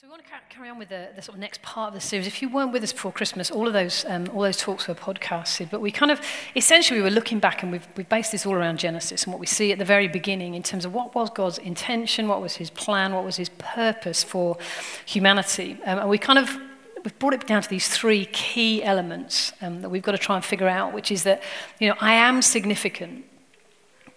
So we want to carry on with the, the, sort of next part of the series. If you weren't with us before Christmas, all of those, um, all those talks were podcasted. But we kind of, essentially, we were looking back and we've, we've based this all around Genesis and what we see at the very beginning in terms of what was God's intention, what was his plan, what was his purpose for humanity. Um, and we kind of, we've brought it down to these three key elements um, that we've got to try and figure out, which is that, you know, I am significant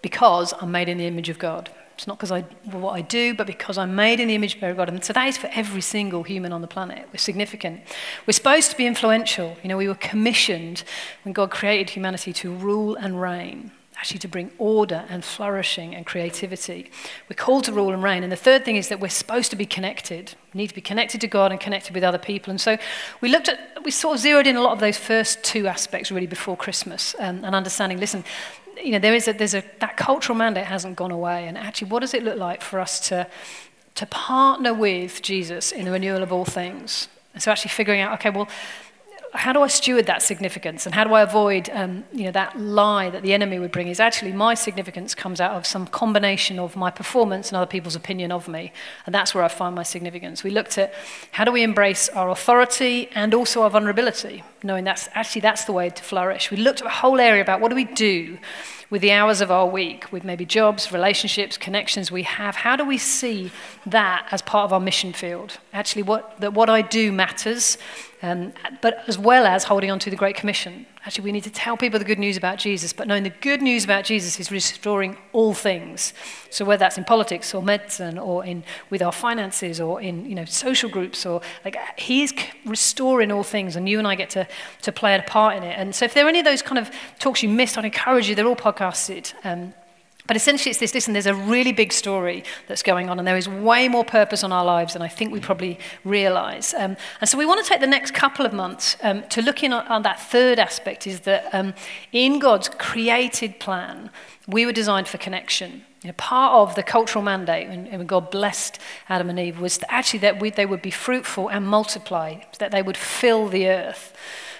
because I'm made in the image of God. It's not because I what I do, but because I'm made in the image of God. And so that is for every single human on the planet. We're significant. We're supposed to be influential. You know, we were commissioned when God created humanity to rule and reign, actually to bring order and flourishing and creativity. We're called to rule and reign. And the third thing is that we're supposed to be connected. We need to be connected to God and connected with other people. And so we looked at, we sort of zeroed in a lot of those first two aspects really before Christmas um, and understanding, listen, you know, there is a, there's a, that cultural mandate hasn't gone away. And actually, what does it look like for us to, to partner with Jesus in the renewal of all things? And so actually figuring out, okay, well, how do I steward that significance and how do I avoid um, you know, that lie that the enemy would bring is actually my significance comes out of some combination of my performance and other people's opinion of me. And that's where I find my significance. We looked at how do we embrace our authority and also our vulnerability, knowing that's actually that's the way to flourish. We looked at a whole area about what do we do with the hours of our week, with maybe jobs, relationships, connections we have, how do we see that as part of our mission field? Actually, what, that what I do matters, um, but as well as holding on to the Great Commission. Actually, we need to tell people the good news about Jesus, but knowing the good news about Jesus is restoring all things. So whether that's in politics or medicine or in with our finances or in you know social groups or like he is restoring all things, and you and I get to to play a part in it. And so if there are any of those kind of talks you missed, I'd encourage you. They're all podcasted. Um, but essentially, it's this listen, there's a really big story that's going on, and there is way more purpose on our lives than I think we probably realize. Um, and so, we want to take the next couple of months um, to look in on, on, that third aspect is that um, in God's created plan, we were designed for connection. You know, part of the cultural mandate, when, God blessed Adam and Eve, was actually that we, they would be fruitful and multiply, that they would fill the earth.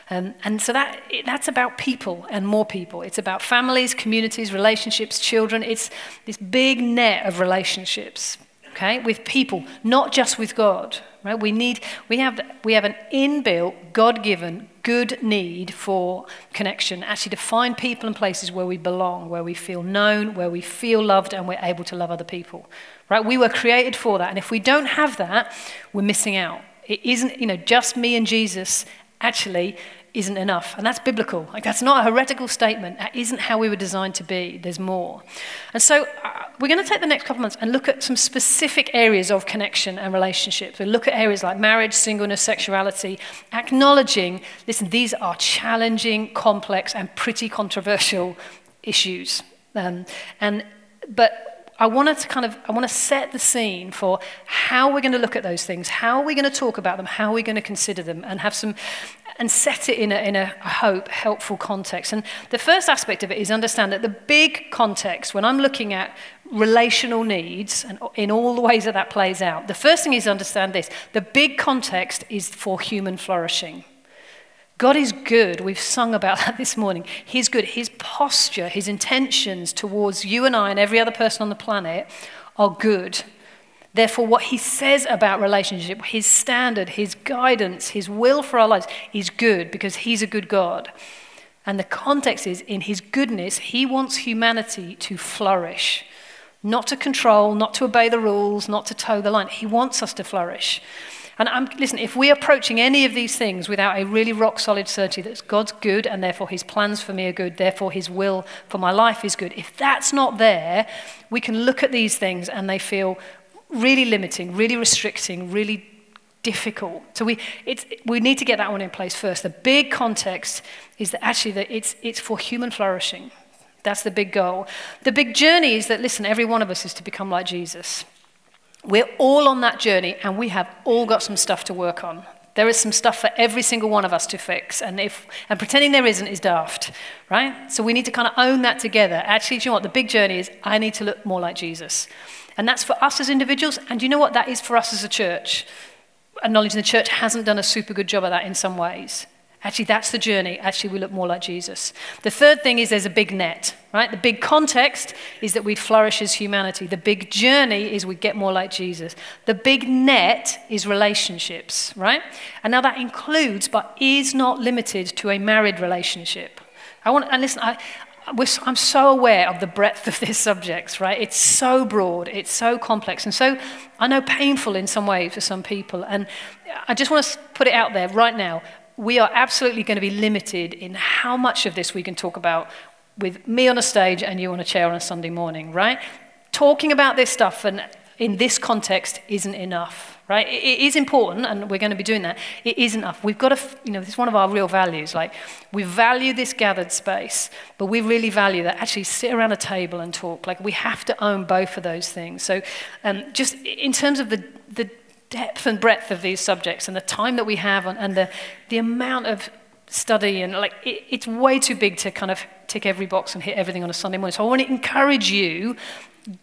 Um, and so that, that's about people and more people. It's about families, communities, relationships, children. It's this big net of relationships, okay, with people, not just with God. Right? We, need, we, have, we have an inbuilt, God given, good need for connection, actually to find people and places where we belong, where we feel known, where we feel loved, and we're able to love other people. Right? We were created for that. And if we don't have that, we're missing out. It isn't, you know, just me and Jesus actually isn't enough. And that's biblical. Like, that's not a heretical statement. That isn't how we were designed to be. There's more. And so, uh, we're going to take the next couple of months and look at some specific areas of connection and relationships. We'll look at areas like marriage, singleness, sexuality, acknowledging, listen, these are challenging, complex, and pretty controversial issues. Um, and, but I wanted to kind of I want to set the scene for how we're going to look at those things, how are we going to talk about them, how are we going to consider them, and have some and set it in a, in a hope helpful context. And the first aspect of it is understand that the big context when I'm looking at relational needs and in all the ways that that plays out, the first thing is understand this: the big context is for human flourishing. God is good. We've sung about that this morning. He's good. His posture, his intentions towards you and I and every other person on the planet are good. Therefore, what he says about relationship, his standard, his guidance, his will for our lives is good because he's a good God. And the context is in his goodness, he wants humanity to flourish, not to control, not to obey the rules, not to toe the line. He wants us to flourish. And I'm, listen, if we're approaching any of these things without a really rock solid certainty that God's good and therefore his plans for me are good, therefore his will for my life is good, if that's not there, we can look at these things and they feel really limiting, really restricting, really difficult. So we, we need to get that one in place first. The big context is that actually that it's, it's for human flourishing. That's the big goal. The big journey is that, listen, every one of us is to become like Jesus. We're all on that journey and we have all got some stuff to work on. There is some stuff for every single one of us to fix. And, if, and pretending there isn't is daft, right? So we need to kind of own that together. Actually, do you know what? The big journey is I need to look more like Jesus. And that's for us as individuals. And you know what? That is for us as a church. Acknowledging the church hasn't done a super good job of that in some ways. Actually, that's the journey. Actually, we look more like Jesus. The third thing is there's a big net, right? The big context is that we flourish as humanity. The big journey is we get more like Jesus. The big net is relationships, right? And now that includes, but is not limited to a married relationship. I want, and listen, I, I'm so aware of the breadth of this subject, right? It's so broad, it's so complex, and so I know painful in some ways for some people. And I just want to put it out there right now we are absolutely going to be limited in how much of this we can talk about with me on a stage and you on a chair on a Sunday morning, right? Talking about this stuff and in this context isn't enough, right? It is important, and we're going to be doing that. It is enough. We've got to, you know, this is one of our real values. Like, we value this gathered space, but we really value that actually sit around a table and talk. Like, we have to own both of those things. So, um, just in terms of the, the depth and breadth of these subjects and the time that we have and, and the, the amount of study and like it, it's way too big to kind of tick every box and hit everything on a Sunday morning. So I want to encourage you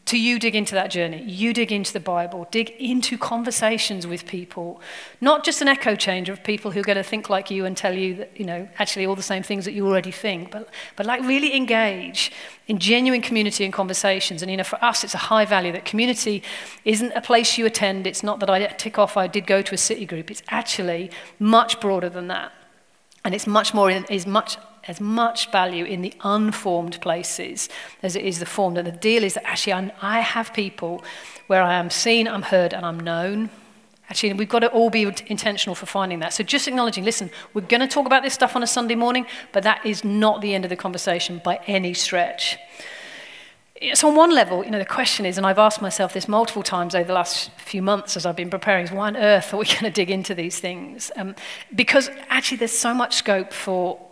to you dig into that journey. You dig into the Bible, dig into conversations with people, not just an echo changer of people who are going to think like you and tell you that, you know, actually all the same things that you already think, but, but like really engage in genuine community and conversations. And, you know, for us, it's a high value that community isn't a place you attend. It's not that I tick off, I did go to a city group. It's actually much broader than that. And it's much more, is much as much value in the unformed places as it is the formed. And the deal is that actually I'm, i have people where I am seen, I'm heard, and I'm known. Actually, we've got to all be intentional for finding that. So just acknowledging, listen, we're going to talk about this stuff on a Sunday morning, but that is not the end of the conversation by any stretch. So on one level, you know, the question is, and I've asked myself this multiple times over the last few months as I've been preparing, is why on earth are we going to dig into these things? Um, because actually there's so much scope for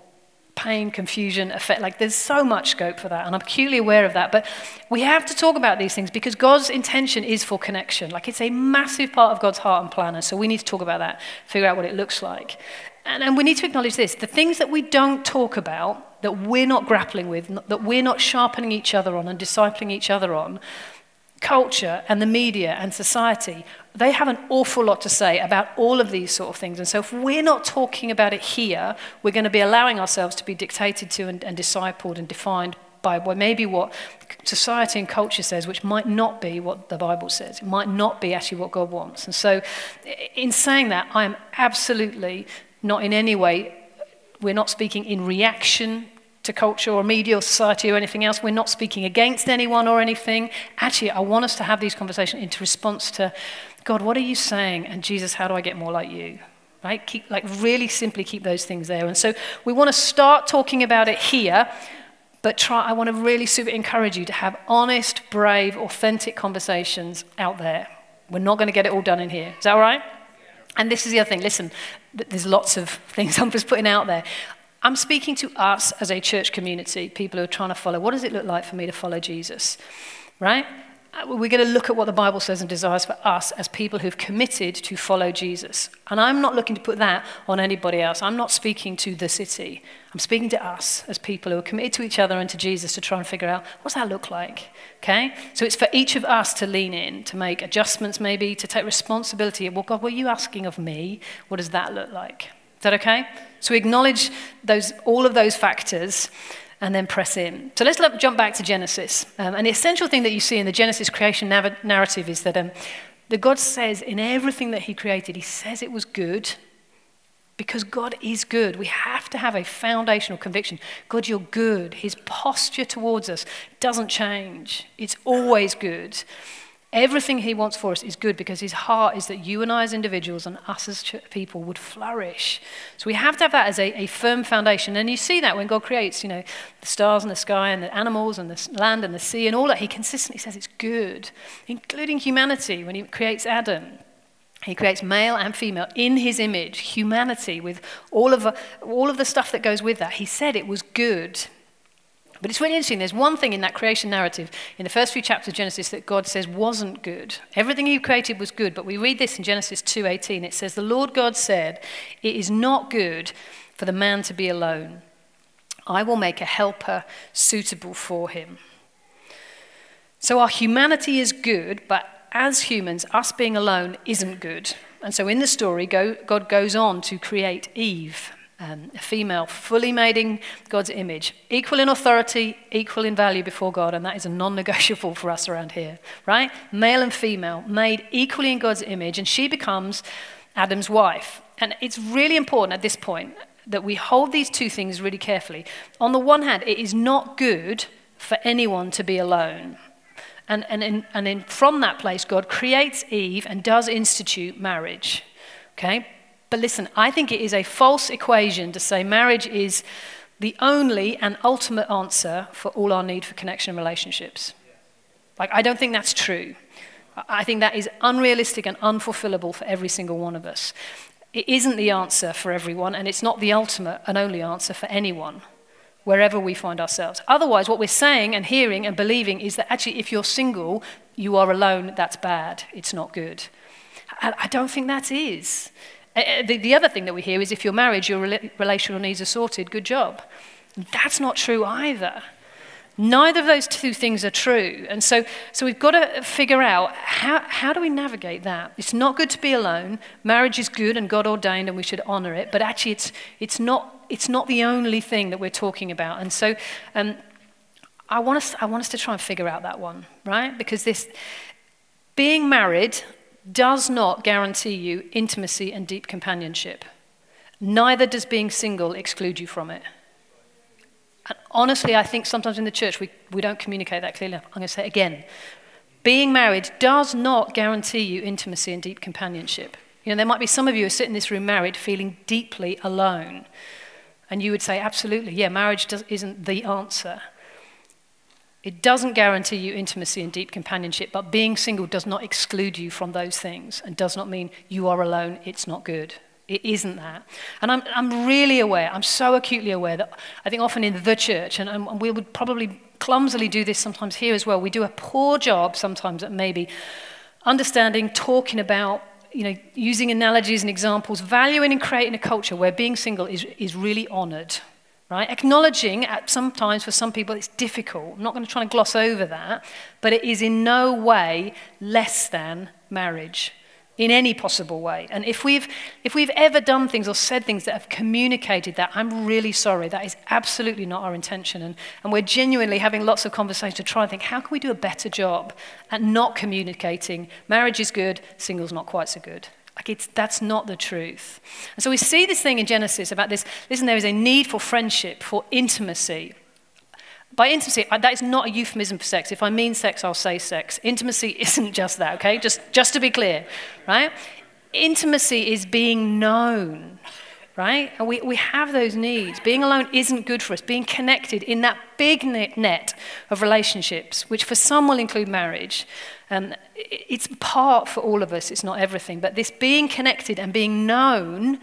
pain, confusion, effect. Like there's so much scope for that, and I'm acutely aware of that. But we have to talk about these things because God's intention is for connection. Like it's a massive part of God's heart and plan, and so we need to talk about that, figure out what it looks like. And, and we need to acknowledge this the things that we don't talk about, that we're not grappling with, that we're not sharpening each other on and discipling each other on, culture and the media and society, they have an awful lot to say about all of these sort of things. And so if we're not talking about it here, we're going to be allowing ourselves to be dictated to and, and discipled and defined by maybe what society and culture says, which might not be what the Bible says. It might not be actually what God wants. And so in saying that, I am absolutely not in any way, we're not speaking in reaction to culture or media or society or anything else. We're not speaking against anyone or anything. Actually, I want us to have these conversations in response to God, what are you saying? And Jesus, how do I get more like you? Right? Keep, like, really simply keep those things there. And so we want to start talking about it here, but try, I want to really super encourage you to have honest, brave, authentic conversations out there. We're not going to get it all done in here. Is that all right? And this is the other thing. Listen, there's lots of things I'm just putting out there. I'm speaking to us as a church community, people who are trying to follow. What does it look like for me to follow Jesus? Right? Uh, we're going to look at what the Bible says and desires for us as people who've committed to follow Jesus. And I'm not looking to put that on anybody else. I'm not speaking to the city. I'm speaking to us as people who are committed to each other and to Jesus to try and figure out what's that look like? Okay? So it's for each of us to lean in, to make adjustments maybe, to take responsibility. Well, God, what are you asking of me? What does that look like? Is that okay? So we acknowledge those, all of those factors and then press in. So let's jump back to Genesis. Um, and the essential thing that you see in the Genesis creation nav- narrative is that, um, that God says in everything that He created, He says it was good because God is good. We have to have a foundational conviction. God, you're good. His posture towards us doesn't change, it's always good. Everything he wants for us is good because his heart is that you and I, as individuals, and us as people, would flourish. So we have to have that as a, a, firm foundation. And you see that when God creates, you know, the stars and the sky and the animals and the land and the sea and all that, he consistently says it's good, including humanity when he creates Adam. He creates male and female in his image, humanity, with all of, all of the stuff that goes with that. He said it was good. But it's really interesting. There's one thing in that creation narrative, in the first few chapters of Genesis, that God says wasn't good. Everything He created was good, but we read this in Genesis 2:18. It says, "The Lord God said, It is not good for the man to be alone. I will make a helper suitable for him." So our humanity is good, but as humans, us being alone isn't good. And so in the story, God goes on to create Eve. Um, a female, fully made in God's image, equal in authority, equal in value before God, and that is a non negotiable for us around here, right? Male and female, made equally in God's image, and she becomes Adam's wife. And it's really important at this point that we hold these two things really carefully. On the one hand, it is not good for anyone to be alone. And, and, in, and in, from that place, God creates Eve and does institute marriage. Okay? But listen, I think it is a false equation to say marriage is the only and ultimate answer for all our need for connection and relationships. Like, I don't think that's true. I think that is unrealistic and unfulfillable for every single one of us. It isn't the answer for everyone, and it's not the ultimate and only answer for anyone, wherever we find ourselves. Otherwise, what we're saying and hearing and believing is that actually, if you're single, you are alone, that's bad, it's not good. I don't think that is. Uh, uh, the, the other thing that we hear is if you're married, your relational needs are sorted, good job. That's not true either. Neither of those two things are true. And so, so we've got to figure out how, how do we navigate that? It's not good to be alone. Marriage is good and God ordained and we should honor it. But actually, it's, it's, not, it's not the only thing that we're talking about. And so um, I, want us, I want us to try and figure out that one, right? Because this being married does not guarantee you intimacy and deep companionship. Neither does being single exclude you from it. And honestly, I think sometimes in the church we, we don't communicate that clearly. I'm going to say it again. Being married does not guarantee you intimacy and deep companionship. You know, there might be some of you who sit in this room married feeling deeply alone. And you would say, absolutely, yeah, marriage does, isn't the answer. It doesn't guarantee you intimacy and deep companionship, but being single does not exclude you from those things and does not mean you are alone, it's not good. It isn't that. And I'm, I'm really aware, I'm so acutely aware that I think often in the church, and, and we would probably clumsily do this sometimes here as well, we do a poor job sometimes at maybe understanding, talking about, you know, using analogies and examples, valuing and creating a culture where being single is, is really honored, right? Acknowledging at sometimes for some people it's difficult. I'm not going to try and gloss over that, but it is in no way less than marriage in any possible way. And if we've, if we've ever done things or said things that have communicated that, I'm really sorry. That is absolutely not our intention. And, and we're genuinely having lots of conversations to try and think how can we do a better job at not communicating marriage is good, single's not quite so good. Like it's, that's not the truth. And so we see this thing in Genesis about this listen, there is a need for friendship, for intimacy. By intimacy, that is not a euphemism for sex. If I mean sex, I'll say sex. Intimacy isn't just that, okay? Just, just to be clear, right? Intimacy is being known, right? And we, we have those needs. Being alone isn't good for us. Being connected in that big net of relationships, which for some will include marriage, um, it's part for all of us, it's not everything. But this being connected and being known,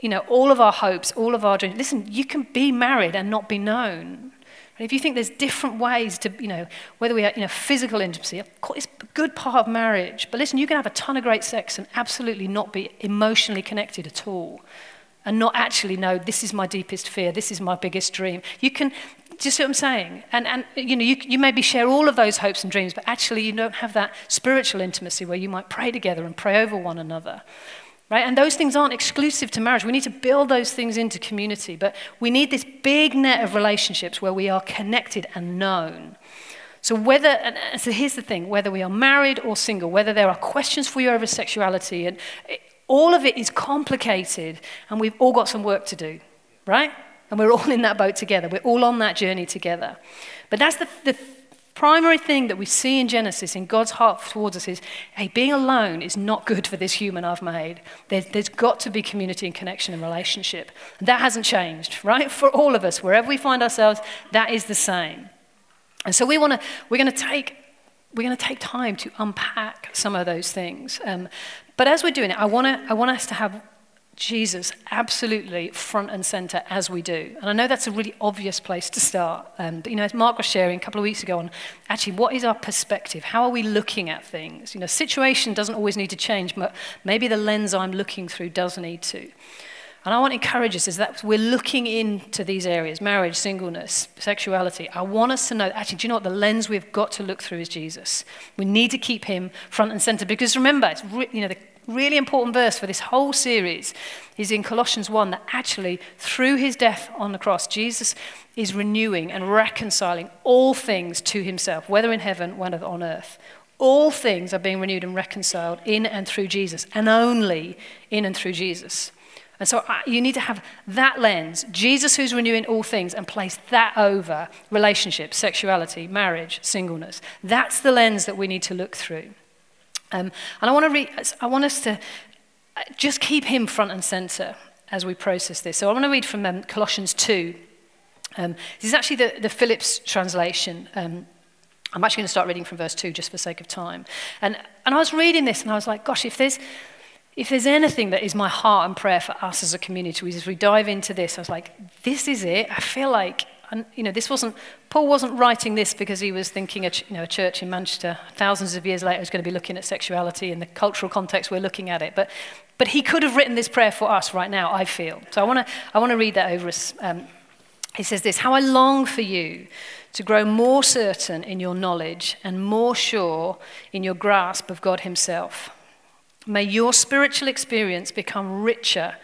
you know, all of our hopes, all of our dreams. Listen, you can be married and not be known. If you think there's different ways to, you know, whether we have, you know, physical intimacy, it's a good part of marriage. But listen, you can have a ton of great sex and absolutely not be emotionally connected at all. And not actually know, this is my deepest fear, this is my biggest dream. You can, do you see what I'm saying? And, and you know, you, you maybe share all of those hopes and dreams, but actually you don't have that spiritual intimacy where you might pray together and pray over one another. Right? And those things aren't exclusive to marriage. We need to build those things into community. But we need this big net of relationships where we are connected and known. So, whether, and so here's the thing whether we are married or single, whether there are questions for you over sexuality, and all of it is complicated, and we've all got some work to do, right? And we're all in that boat together. We're all on that journey together. But that's the, the primary thing that we see in Genesis in God's heart towards us is hey, being alone is not good for this human I've made. There's, there's got to be community and connection and relationship. And that hasn't changed, right? For all of us, wherever we find ourselves, that is the same. And so we want to, we're going to take, we're going to take time to unpack some of those things. Um, but as we're doing it, I want, to, I want us to have Jesus absolutely front and center as we do. And I know that's a really obvious place to start. Um, but, you know, as Mark was sharing a couple of weeks ago on actually what is our perspective? How are we looking at things? You know, situation doesn't always need to change, but maybe the lens I'm looking through does need to. And I want to encourage us is that we're looking into these areas marriage, singleness, sexuality. I want us to know actually, do you know what? The lens we've got to look through is Jesus. We need to keep him front and center because remember, it's re- you know, the really important verse for this whole series is in Colossians 1 that actually, through his death on the cross, Jesus is renewing and reconciling all things to himself, whether in heaven, whether on earth. All things are being renewed and reconciled in and through Jesus, and only in and through Jesus. And so uh, you need to have that lens, Jesus who's renewing all things, and place that over relationships, sexuality, marriage, singleness. That's the lens that we need to look through. Um, and I want, to read, I want us to uh, just keep him front and center as we process this. So I want to read from um, Colossians 2. Um, this is actually the, the Phillips translation. Um, I'm actually going to start reading from verse 2 just for sake of time. And, and I was reading this and I was like, gosh, if there's, if there's anything that is my heart and prayer for us as a community, as we dive into this, I was like, this is it. I feel like, you know, this wasn't, Paul wasn't writing this because he was thinking a, you know, a church in Manchester thousands of years later is going to be looking at sexuality in the cultural context we're looking at it. But, but he could have written this prayer for us right now, I feel. So I want to I wanna read that over us. Um, he says this How I long for you to grow more certain in your knowledge and more sure in your grasp of God Himself. May your spiritual experience become richer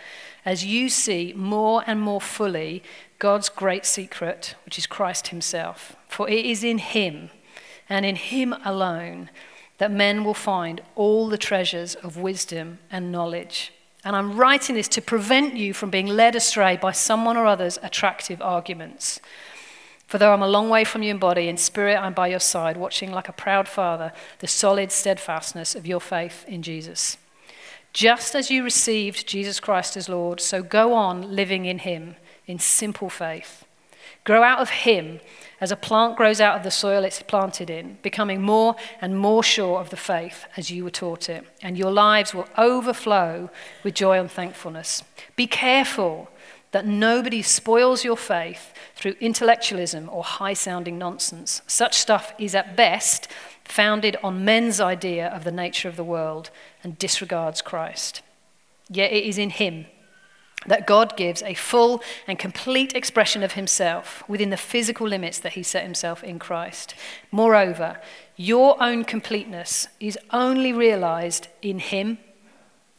as you see more and more fully God's great secret, which is Christ Himself. For it is in Him and in Him alone that men will find all the treasures of wisdom and knowledge. And I'm writing this to prevent you from being led astray by someone or other's attractive arguments. For though I'm a long way from you in body, in spirit I'm by your side, watching like a proud father the solid steadfastness of your faith in Jesus. Just as you received Jesus Christ as Lord, so go on living in him in simple faith. Grow out of him as a plant grows out of the soil it's planted in, becoming more and more sure of the faith as you were taught it, and your lives will overflow with joy and thankfulness. Be careful that nobody spoils your faith through intellectualism or high sounding nonsense. Such stuff is at best founded on men's idea of the nature of the world and disregards Christ. Yet it is in Him that God gives a full and complete expression of Himself within the physical limits that He set Himself in Christ. Moreover, your own completeness is only realized in Him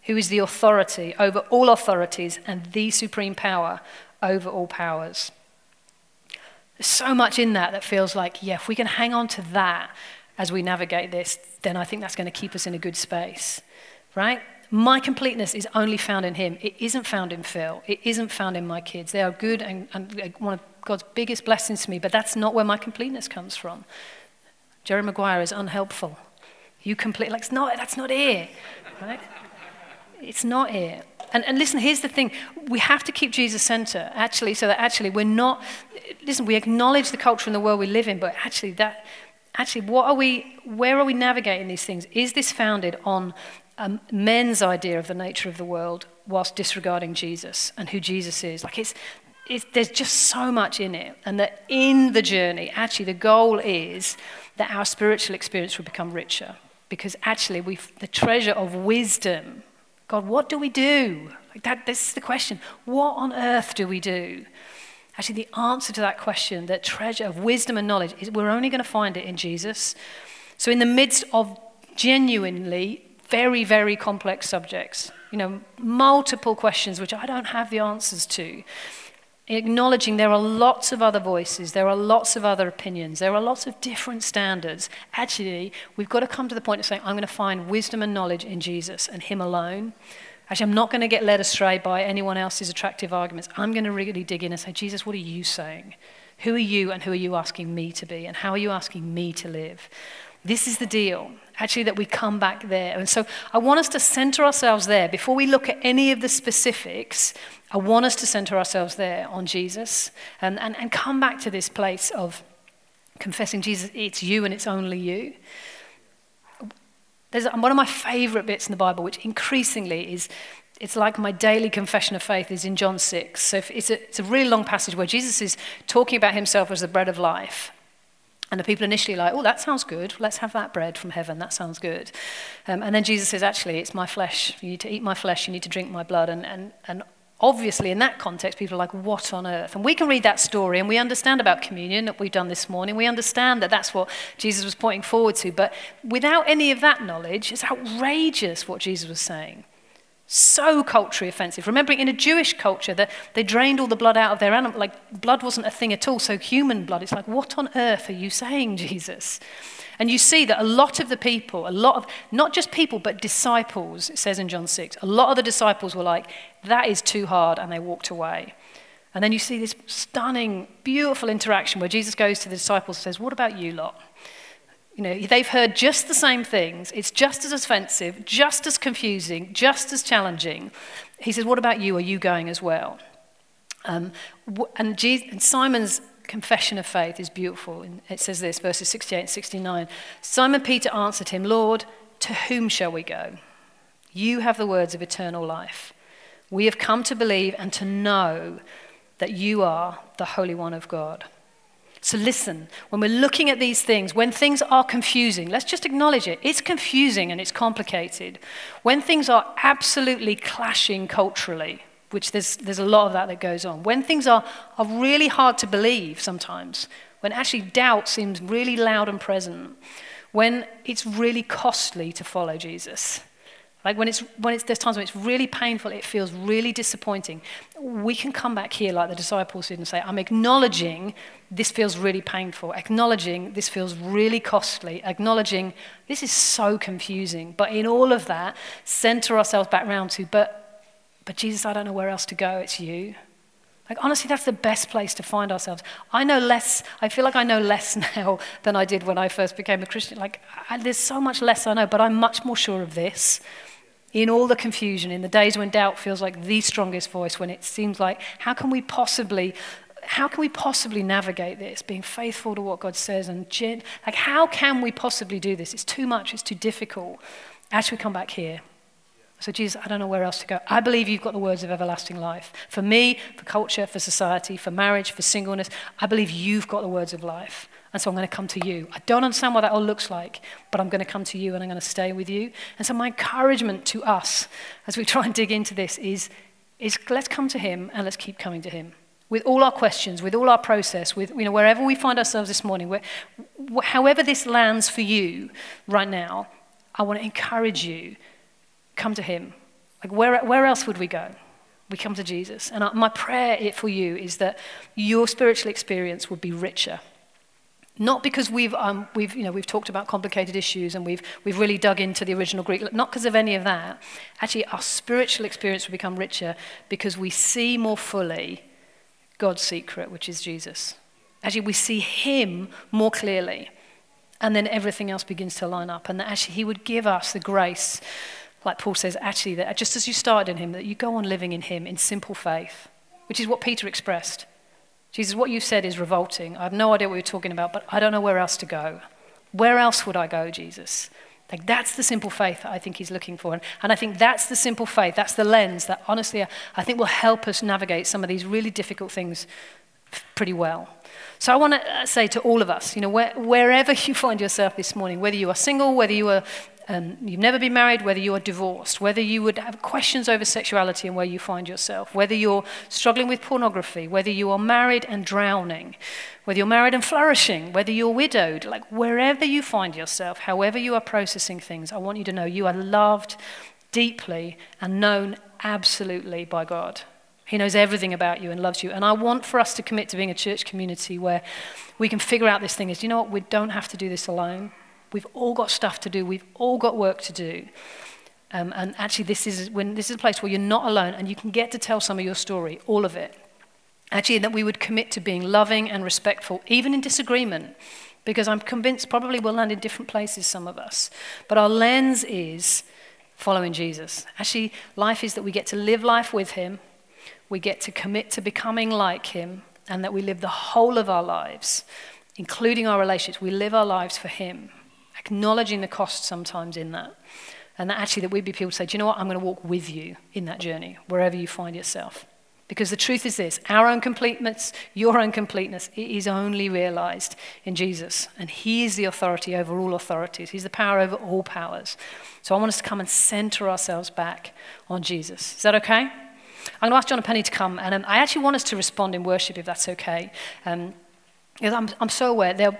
who is the authority over all authorities and the supreme power over all powers. There's so much in that that feels like, yeah, if we can hang on to that as we navigate this, then I think that's going to keep us in a good space, right? My completeness is only found in Him. It isn't found in Phil. It isn't found in my kids. They are good and, and one of God's biggest blessings to me, but that's not where my completeness comes from. Jerry Maguire is unhelpful. You complete, like, it's not, that's not it, right? It's not it. And, and listen, here's the thing we have to keep Jesus center, actually, so that actually we're not, listen, we acknowledge the culture and the world we live in, but actually, that, actually, what are we, where are we navigating these things? Is this founded on um, men's idea of the nature of the world whilst disregarding Jesus and who Jesus is? Like, it's, it's, there's just so much in it, and that in the journey, actually, the goal is that our spiritual experience will become richer. Because actually, we the treasure of wisdom God, what do we do? Like that, this is the question. What on earth do we do? Actually, the answer to that question, that treasure of wisdom and knowledge, is we're only going to find it in Jesus. So, in the midst of genuinely very, very complex subjects, you know, multiple questions which I don't have the answers to, acknowledging there are lots of other voices, there are lots of other opinions, there are lots of different standards. Actually, we've got to come to the point of saying, I'm going to find wisdom and knowledge in Jesus and Him alone. Actually, I'm not going to get led astray by anyone else's attractive arguments. I'm going to really dig in and say, Jesus, what are you saying? Who are you and who are you asking me to be? And how are you asking me to live? This is the deal, actually, that we come back there. And so I want us to center ourselves there before we look at any of the specifics I want us to center ourselves there on Jesus and, and, and come back to this place of confessing Jesus, it's you and it's only you. There's one of my favorite bits in the Bible, which increasingly is, it's like my daily confession of faith, is in John 6. So it's a, it's a really long passage where Jesus is talking about himself as the bread of life. And the people initially like, oh, that sounds good. Let's have that bread from heaven. That sounds good. Um, and then Jesus says, actually, it's my flesh. You need to eat my flesh. You need to drink my blood. And, and, and obviously, in that context, people are like, what on earth? And we can read that story and we understand about communion that we've done this morning. We understand that that's what Jesus was pointing forward to. But without any of that knowledge, it's outrageous what Jesus was saying. So culturally offensive. Remembering in a Jewish culture that they drained all the blood out of their animal, like blood wasn't a thing at all. So human blood, it's like, what on earth are you saying, Jesus? And you see that a lot of the people, a lot of, not just people, but disciples, it says in John 6, a lot of the disciples were like, that is too hard, and they walked away. And then you see this stunning, beautiful interaction where Jesus goes to the disciples and says, What about you lot? You know, they've heard just the same things. It's just as offensive, just as confusing, just as challenging. He says, What about you? Are you going as well? Um, and, Jesus, and Simon's confession of faith is beautiful. It says this, verses 68 and 69. Simon Peter answered him, Lord, to whom shall we go? You have the words of eternal life. We have come to believe and to know that you are the Holy One of God. So listen, when we're looking at these things, when things are confusing, let's just acknowledge it. It's confusing and it's complicated. When things are absolutely clashing culturally, which there's, there's a lot of that that goes on. When things are, are really hard to believe sometimes, when actually doubt seems really loud and present, when it's really costly to follow Jesus, like when, it's, when it's, there's times when it's really painful, it feels really disappointing, we can come back here like the disciples did and say, I'm acknowledging this feels really painful, acknowledging this feels really costly, acknowledging this is so confusing. But in all of that, center ourselves back round to, but but Jesus, I don't know where else to go. It's you. Like, honestly, that's the best place to find ourselves. I know less, I feel like I know less now than I did when I first became a Christian. Like, I, there's so much less I know, but I'm much more sure of this. In all the confusion, in the days when doubt feels like the strongest voice, when it seems like, how can we possibly, how can we possibly navigate this, being faithful to what God says and gen- like, how can we possibly do this? It's too much, it's too difficult. Actually, come back here so, Jesus, I don't know where else to go. I believe you've got the words of everlasting life. For me, for culture, for society, for marriage, for singleness, I believe you've got the words of life. And so I'm going to come to you. I don't understand what that all looks like, but I'm going to come to you and I'm going to stay with you. And so my encouragement to us as we try and dig into this is, is let's come to him and let's keep coming to him. With all our questions, with all our process, with you know, wherever we find ourselves this morning, where, however this lands for you right now, I want to encourage you come to Him. Like, where, where else would we go? We come to Jesus. And my prayer for you is that your spiritual experience would be richer. Not because we've, um, we've, you know, we've talked about complicated issues and we've, we've really dug into the original Greek, not because of any of that. Actually, our spiritual experience will become richer because we see more fully God's secret, which is Jesus. Actually, we see Him more clearly. And then everything else begins to line up. And that actually, He would give us the grace like Paul says, actually, that just as you started in him, that you go on living in him in simple faith, which is what Peter expressed. Jesus, what you said is revolting. I have no idea what you're talking about, but I don't know where else to go. Where else would I go, Jesus? Like that's the simple faith that I think he's looking for. And, and I think that's the simple faith, that's the lens that honestly I think will help us navigate some of these really difficult things pretty well. So I want to say to all of us, you know, where, wherever you find yourself this morning, whether you are single, whether you are um, you've never been married, whether you are divorced, whether you would have questions over sexuality and where you find yourself, whether you're struggling with pornography, whether you are married and drowning, whether you're married and flourishing, whether you're widowed, like wherever you find yourself, however you are processing things, I want you to know you are loved deeply and known absolutely by God. He knows everything about you and loves you. And I want for us to commit to being a church community where we can figure out this thing is, you know what, we don't have to do this alone. We've all got stuff to do. We've all got work to do. Um, and actually, this is, when, this is a place where you're not alone and you can get to tell some of your story, all of it. Actually, that we would commit to being loving and respectful, even in disagreement, because I'm convinced probably we'll land in different places, some of us. But our lens is following Jesus. Actually, life is that we get to live life with Him, we get to commit to becoming like Him, and that we live the whole of our lives, including our relationships, we live our lives for Him acknowledging the cost sometimes in that. And that actually that we'd be people to say, do you know what? I'm going to walk with you in that journey, wherever you find yourself. Because the truth is this our own completeness, your own completeness, it is only realized in Jesus. And He is the authority over all authorities, He's the power over all powers. So I want us to come and center ourselves back on Jesus. Is that okay? I'm going to ask John and Penny to come, and um, I actually want us to respond in worship, if that's okay. Um, I'm, I'm so aware there,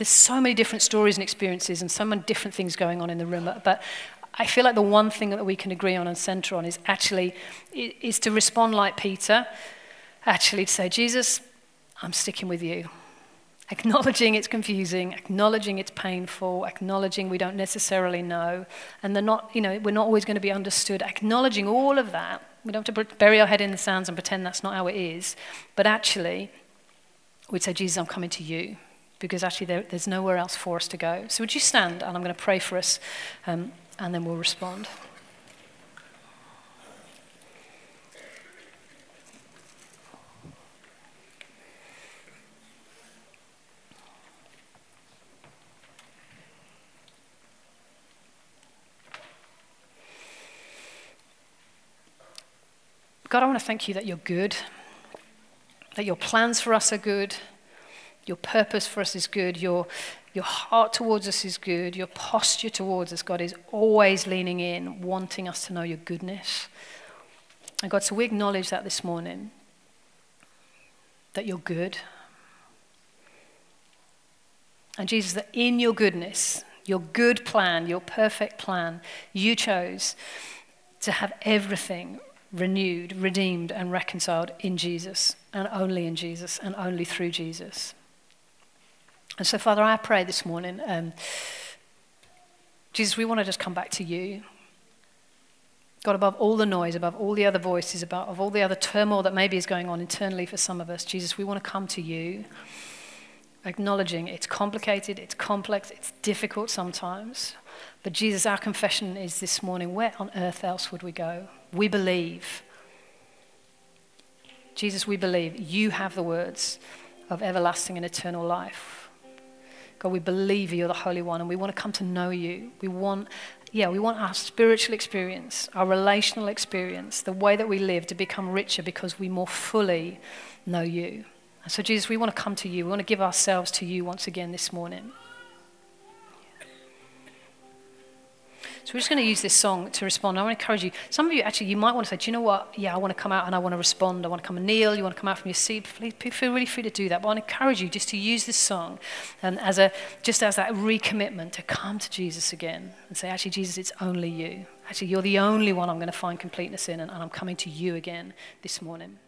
there's so many different stories and experiences and so many different things going on in the room, but I feel like the one thing that we can agree on and center on is actually is to respond like Peter, actually to say, Jesus, I'm sticking with you. Acknowledging it's confusing, acknowledging it's painful, acknowledging we don't necessarily know, and they're not, you know, we're not always going to be understood. Acknowledging all of that. We don't have to bury our head in the sands and pretend that's not how it is. But actually, we'd say, Jesus, I'm coming to you because actually there, there's nowhere else for us to go. So would you stand and I'm going to pray for us um, and then we'll respond. God, I want to thank you that you're good, that your plans for us are good, your purpose for us is good, your, your heart towards us is good, your posture towards us, God, is always leaning in, wanting us to know your goodness. And God, so we acknowledge that this morning, that you're good. And Jesus, that in your goodness, your good plan, your perfect plan, you chose to have everything renewed, redeemed, and reconciled in Jesus, and only in Jesus, and only through Jesus. And so, Father, I pray this morning, um, Jesus, we want to just come back to you. God, above all the noise, above all the other voices, above all the other turmoil that maybe is going on internally for some of us, Jesus, we want to come to you, acknowledging it's complicated, it's complex, it's difficult sometimes. But Jesus, our confession is this morning where on earth else would we go? We believe. Jesus, we believe you have the words of everlasting and eternal life. God, we believe you're the Holy One and we want to come to know you. We want, yeah, we want our spiritual experience, our relational experience, the way that we live to become richer because we more fully know you. And so, Jesus, we want to come to you. We want to give ourselves to you once again this morning. So we're just going to use this song to respond. I want to encourage you. Some of you actually, you might want to say, do you know what? Yeah, I want to come out and I want to respond. I want to come and kneel. You want to come out from your seat. Please feel really free to do that. But I want to encourage you just to use this song and as a, just as that recommitment to come to Jesus again and say, actually, Jesus, it's only you. Actually, you're the only one I'm going to find completeness in, and, and I'm coming to you again this morning.